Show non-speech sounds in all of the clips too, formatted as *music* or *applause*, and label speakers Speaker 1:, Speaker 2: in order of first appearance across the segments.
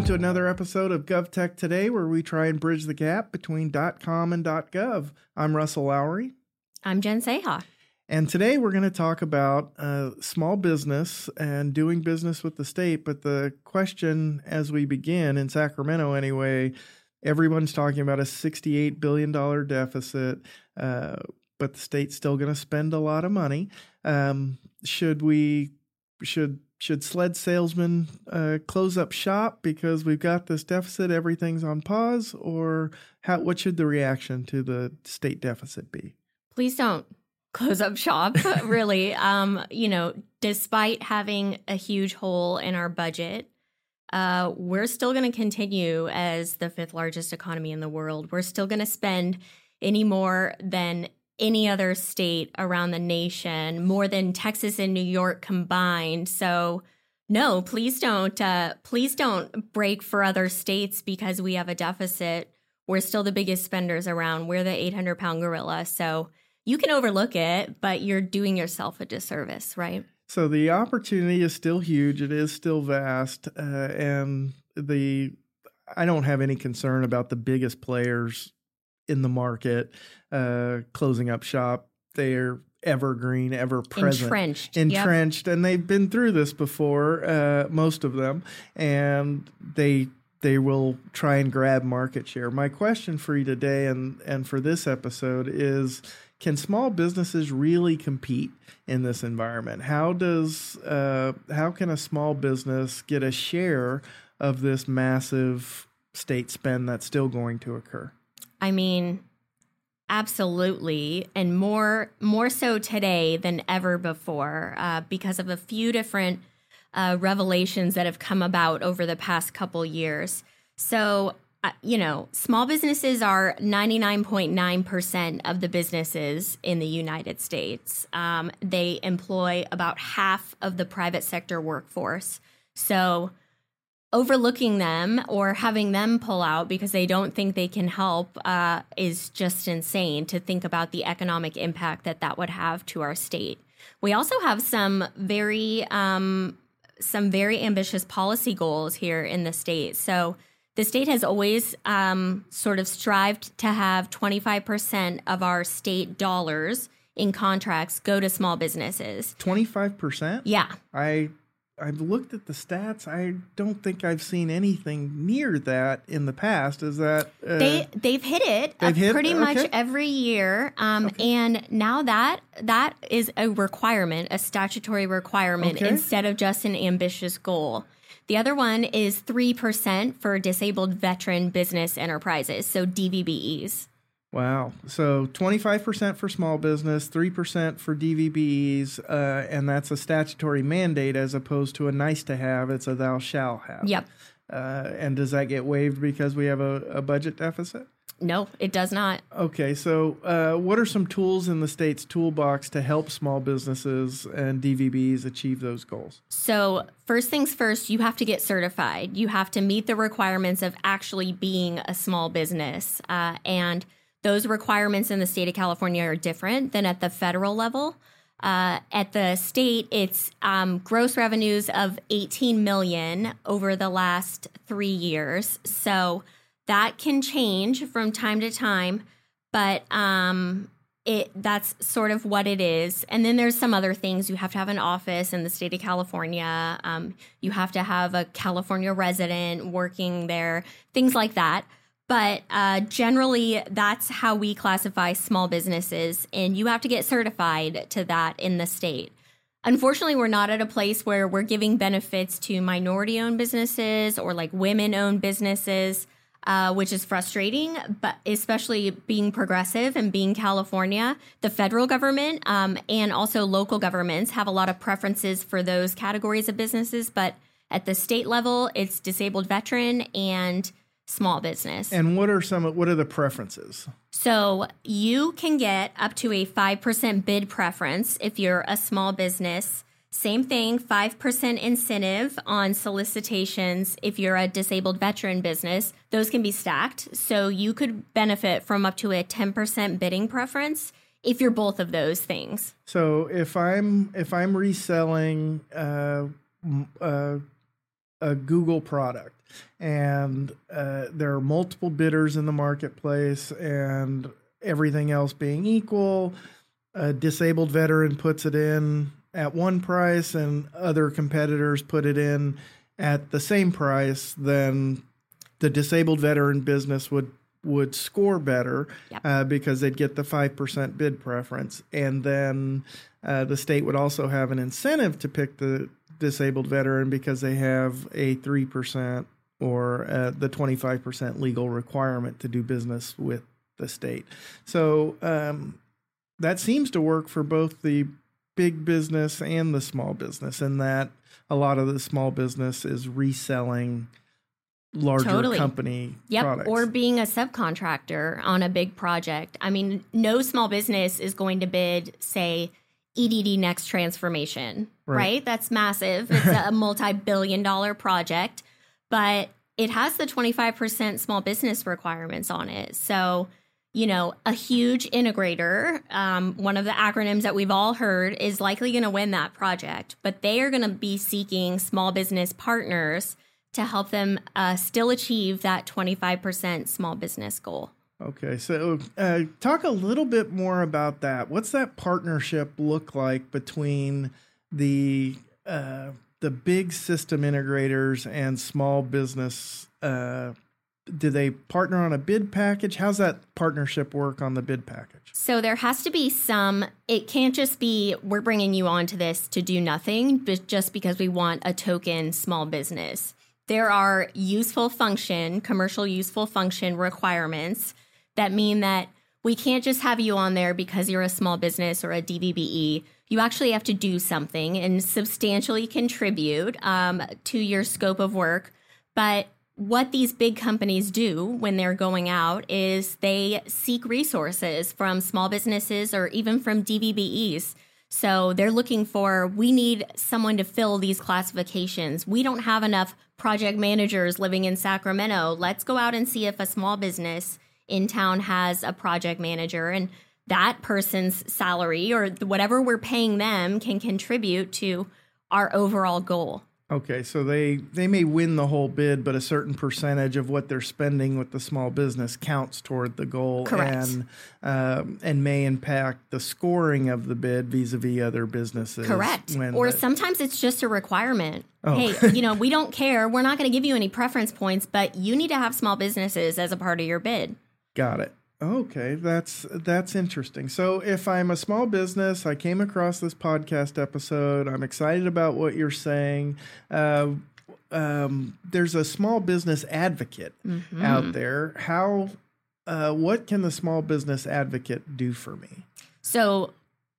Speaker 1: Welcome to another episode of GovTech Today, where we try and bridge the gap between .com and .gov. I'm Russell Lowery.
Speaker 2: I'm Jen Saha.
Speaker 1: And today we're going to talk about uh, small business and doing business with the state. But the question as we begin in Sacramento, anyway, everyone's talking about a $68 billion deficit, uh, but the state's still going to spend a lot of money. Um, should we, should should sled salesmen uh, close up shop because we've got this deficit everything's on pause or how what should the reaction to the state deficit be?
Speaker 2: Please don't close up shop *laughs* really. Um you know despite having a huge hole in our budget uh we're still going to continue as the fifth largest economy in the world. We're still going to spend any more than any other state around the nation, more than Texas and New York combined. So, no, please don't. Uh, please don't break for other states because we have a deficit. We're still the biggest spenders around. We're the 800 pound gorilla. So you can overlook it, but you're doing yourself a disservice, right?
Speaker 1: So the opportunity is still huge. It is still vast, uh, and the I don't have any concern about the biggest players in the market, uh, closing up shop. They're evergreen, ever present,
Speaker 2: entrenched,
Speaker 1: entrenched, yep. and they've been through this before. Uh, most of them, and they they will try and grab market share. My question for you today and and for this episode is can small businesses really compete in this environment? How does uh, how can a small business get a share of this massive state spend that's still going to occur?
Speaker 2: I mean, absolutely, and more more so today than ever before, uh, because of a few different uh, revelations that have come about over the past couple years. So, uh, you know, small businesses are 99.9% of the businesses in the United States. Um, they employ about half of the private sector workforce. So, overlooking them or having them pull out because they don't think they can help uh, is just insane to think about the economic impact that that would have to our state. We also have some very um, some very ambitious policy goals here in the state. So the state has always um, sort of strived to have 25% of our state dollars in contracts go to small businesses.
Speaker 1: 25%?
Speaker 2: Yeah.
Speaker 1: I I've looked at the stats. I don't think I've seen anything near that in the past. Is that
Speaker 2: uh, they they've hit it they've hit, pretty okay. much every year, um, okay. and now that that is a requirement, a statutory requirement okay. instead of just an ambitious goal. The other one is three percent for disabled veteran business enterprises, so DVBEs.
Speaker 1: Wow. So 25% for small business, 3% for DVBs, uh, and that's a statutory mandate as opposed to a nice to have. It's a thou shall have.
Speaker 2: Yep.
Speaker 1: Uh, and does that get waived because we have a, a budget deficit?
Speaker 2: No, it does not.
Speaker 1: Okay, so uh, what are some tools in the state's toolbox to help small businesses and DVBs achieve those goals?
Speaker 2: So, first things first, you have to get certified. You have to meet the requirements of actually being a small business. Uh, and those requirements in the state of California are different than at the federal level. Uh, at the state, it's um, gross revenues of 18 million over the last three years. So that can change from time to time, but um, it that's sort of what it is. And then there's some other things. You have to have an office in the state of California. Um, you have to have a California resident working there. Things like that. But uh, generally, that's how we classify small businesses, and you have to get certified to that in the state. Unfortunately, we're not at a place where we're giving benefits to minority owned businesses or like women owned businesses, uh, which is frustrating, but especially being progressive and being California, the federal government um, and also local governments have a lot of preferences for those categories of businesses. But at the state level, it's disabled veteran and small business.
Speaker 1: And what are some what are the preferences?
Speaker 2: So, you can get up to a 5% bid preference if you're a small business. Same thing, 5% incentive on solicitations if you're a disabled veteran business. Those can be stacked. So, you could benefit from up to a 10% bidding preference if you're both of those things.
Speaker 1: So, if I'm if I'm reselling uh, uh a Google product and uh, there are multiple bidders in the marketplace, and everything else being equal, a disabled veteran puts it in at one price, and other competitors put it in at the same price, then the disabled veteran business would would score better yep. uh, because they'd get the 5% bid preference. And then uh, the state would also have an incentive to pick the disabled veteran because they have a 3% or uh, the 25% legal requirement to do business with the state. So um, that seems to work for both the big business and the small business, in that a lot of the small business is reselling larger totally. company
Speaker 2: yep.
Speaker 1: products.
Speaker 2: Or being a subcontractor on a big project. I mean, no small business is going to bid, say, EDD Next Transformation, right? right? That's massive. It's a *laughs* multi billion dollar project but it has the 25% small business requirements on it. So, you know, a huge integrator, um, one of the acronyms that we've all heard, is likely going to win that project, but they are going to be seeking small business partners to help them uh, still achieve that 25% small business goal.
Speaker 1: Okay, so uh, talk a little bit more about that. What's that partnership look like between the uh, the big system integrators and small business uh, do they partner on a bid package? How's that partnership work on the bid package?
Speaker 2: So there has to be some it can't just be we're bringing you onto this to do nothing but just because we want a token small business. There are useful function commercial useful function requirements that mean that we can't just have you on there because you're a small business or a DVBE you actually have to do something and substantially contribute um, to your scope of work. But what these big companies do when they're going out is they seek resources from small businesses or even from DVBEs. So they're looking for, we need someone to fill these classifications. We don't have enough project managers living in Sacramento. Let's go out and see if a small business in town has a project manager. And that person's salary or whatever we're paying them can contribute to our overall goal.
Speaker 1: Okay, so they they may win the whole bid, but a certain percentage of what they're spending with the small business counts toward the goal,
Speaker 2: Correct.
Speaker 1: and um, and may impact the scoring of the bid vis-a-vis other businesses.
Speaker 2: Correct. Or the, sometimes it's just a requirement. Oh. Hey, you know, we don't care. We're not going to give you any preference points, but you need to have small businesses as a part of your bid.
Speaker 1: Got it. Okay, that's that's interesting. So if I'm a small business, I came across this podcast episode. I'm excited about what you're saying. Uh, um, there's a small business advocate mm-hmm. out there. How? Uh, what can the small business advocate do for me?
Speaker 2: So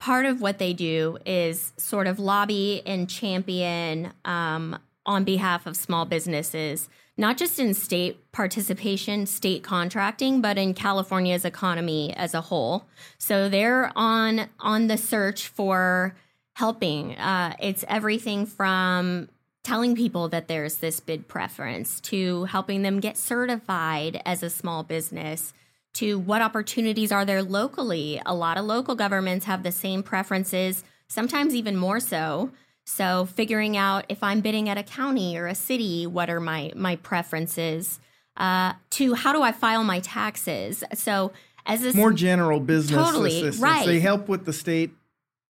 Speaker 2: part of what they do is sort of lobby and champion um, on behalf of small businesses not just in state participation, state contracting, but in California's economy as a whole. So they're on on the search for helping. Uh, it's everything from telling people that there's this bid preference to helping them get certified as a small business to what opportunities are there locally. A lot of local governments have the same preferences, sometimes even more so. So figuring out if I'm bidding at a county or a city, what are my my preferences? Uh, to how do I file my taxes? So as a
Speaker 1: more general business
Speaker 2: totally,
Speaker 1: assistance,
Speaker 2: right.
Speaker 1: they help with the state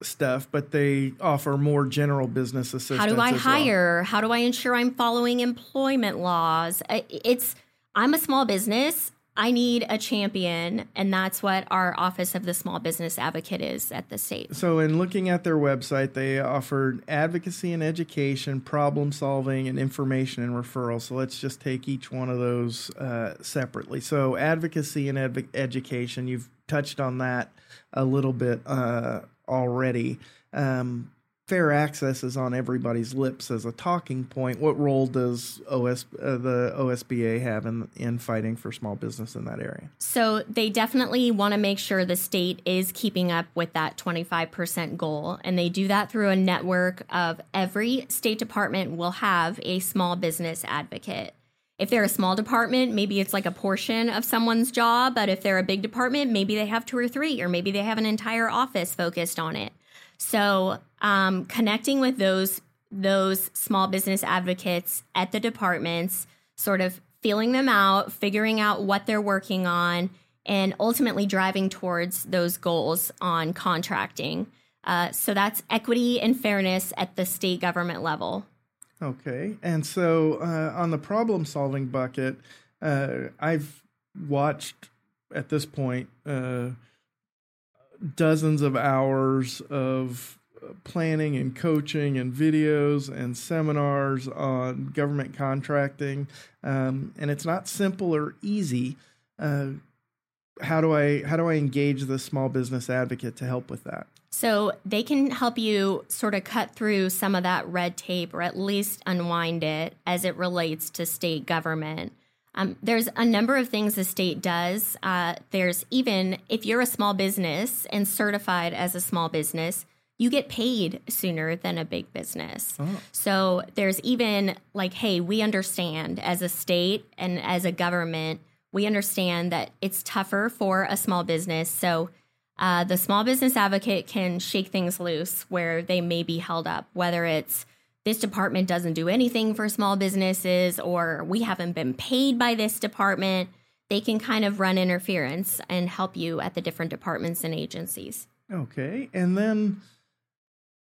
Speaker 1: stuff, but they offer more general business assistance.
Speaker 2: How do I hire?
Speaker 1: Well.
Speaker 2: How do I ensure I'm following employment laws? It's I'm a small business. I need a champion, and that's what our Office of the Small Business Advocate is at the state.
Speaker 1: So, in looking at their website, they offered advocacy and education, problem solving, and information and referral. So, let's just take each one of those uh, separately. So, advocacy and ed- education, you've touched on that a little bit uh, already. Um, fair access is on everybody's lips as a talking point. What role does OS uh, the OSBA have in in fighting for small business in that area?
Speaker 2: So they definitely want to make sure the state is keeping up with that 25% goal and they do that through a network of every state department will have a small business advocate. If they're a small department, maybe it's like a portion of someone's job, but if they're a big department, maybe they have two or three or maybe they have an entire office focused on it. So, um, connecting with those those small business advocates at the departments, sort of feeling them out, figuring out what they're working on, and ultimately driving towards those goals on contracting. Uh, so that's equity and fairness at the state government level.
Speaker 1: Okay. And so uh, on the problem solving bucket, uh, I've watched at this point uh, dozens of hours of planning and coaching and videos and seminars on government contracting. Um, and it's not simple or easy. Uh, how do I how do I engage the small business advocate to help with that?
Speaker 2: So they can help you sort of cut through some of that red tape or at least unwind it as it relates to state government. Um, there's a number of things the state does. Uh, there's even if you're a small business and certified as a small business, you get paid sooner than a big business. Oh. So there's even like, hey, we understand as a state and as a government, we understand that it's tougher for a small business. So uh, the small business advocate can shake things loose where they may be held up, whether it's this department doesn't do anything for small businesses or we haven't been paid by this department. They can kind of run interference and help you at the different departments and agencies.
Speaker 1: Okay. And then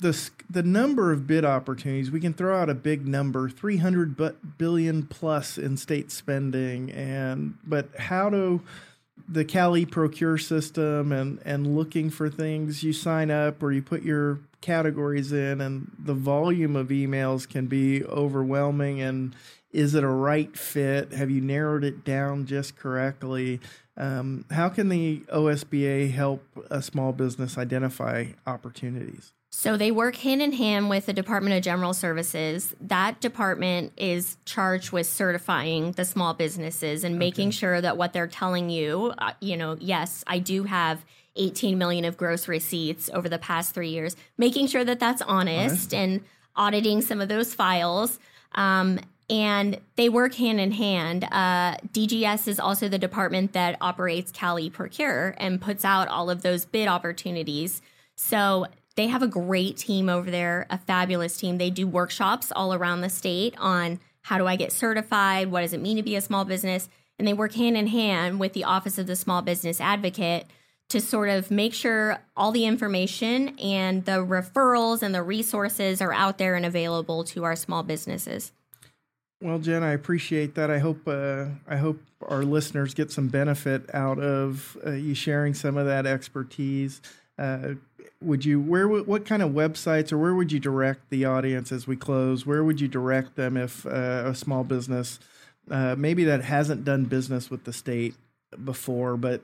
Speaker 1: the the number of bid opportunities we can throw out a big number 300 billion plus in state spending and but how do the Cal eProcure system and and looking for things you sign up or you put your categories in and the volume of emails can be overwhelming and is it a right fit? Have you narrowed it down just correctly? Um, how can the osba help a small business identify opportunities
Speaker 2: so they work hand in hand with the Department of General Services. That department is charged with certifying the small businesses and okay. making sure that what they're telling you, uh, you know, yes, I do have 18 million of gross receipts over the past three years, making sure that that's honest, honest. and auditing some of those files. Um, and they work hand in hand. Uh, DGS is also the department that operates Cal eProcure and puts out all of those bid opportunities. So they have a great team over there, a fabulous team. They do workshops all around the state on how do I get certified? What does it mean to be a small business? And they work hand in hand with the Office of the Small Business Advocate to sort of make sure all the information and the referrals and the resources are out there and available to our small businesses.
Speaker 1: Well, Jen, I appreciate that. I hope uh, I hope our listeners get some benefit out of uh, you sharing some of that expertise. Uh, would you where what kind of websites or where would you direct the audience as we close? Where would you direct them if uh, a small business uh, maybe that hasn't done business with the state before, but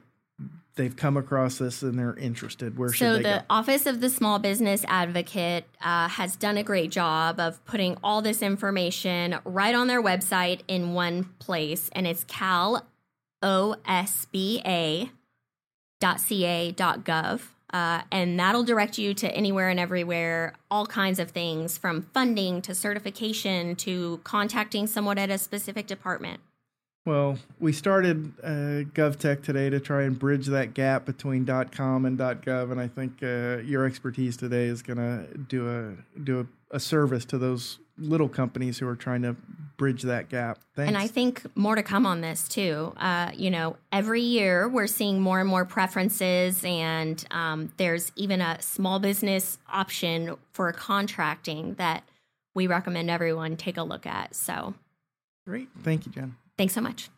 Speaker 1: they've come across this and they're interested? Where should
Speaker 2: they?
Speaker 1: so the
Speaker 2: go? Office of the Small Business Advocate uh, has done a great job of putting all this information right on their website in one place, and it's cal osba.ca.gov. Uh, and that'll direct you to anywhere and everywhere, all kinds of things from funding to certification to contacting someone at a specific department.
Speaker 1: Well, we started uh, GovTech today to try and bridge that gap between .com and .gov, and I think uh, your expertise today is going to do a do a, a, service to those little companies who are trying to bridge that gap. Thanks.
Speaker 2: And I think more to come on this too. Uh, you know, every year we're seeing more and more preferences, and um, there's even a small business option for contracting that we recommend everyone take a look at. So,
Speaker 1: great, thank you, Jen.
Speaker 2: Thanks so much.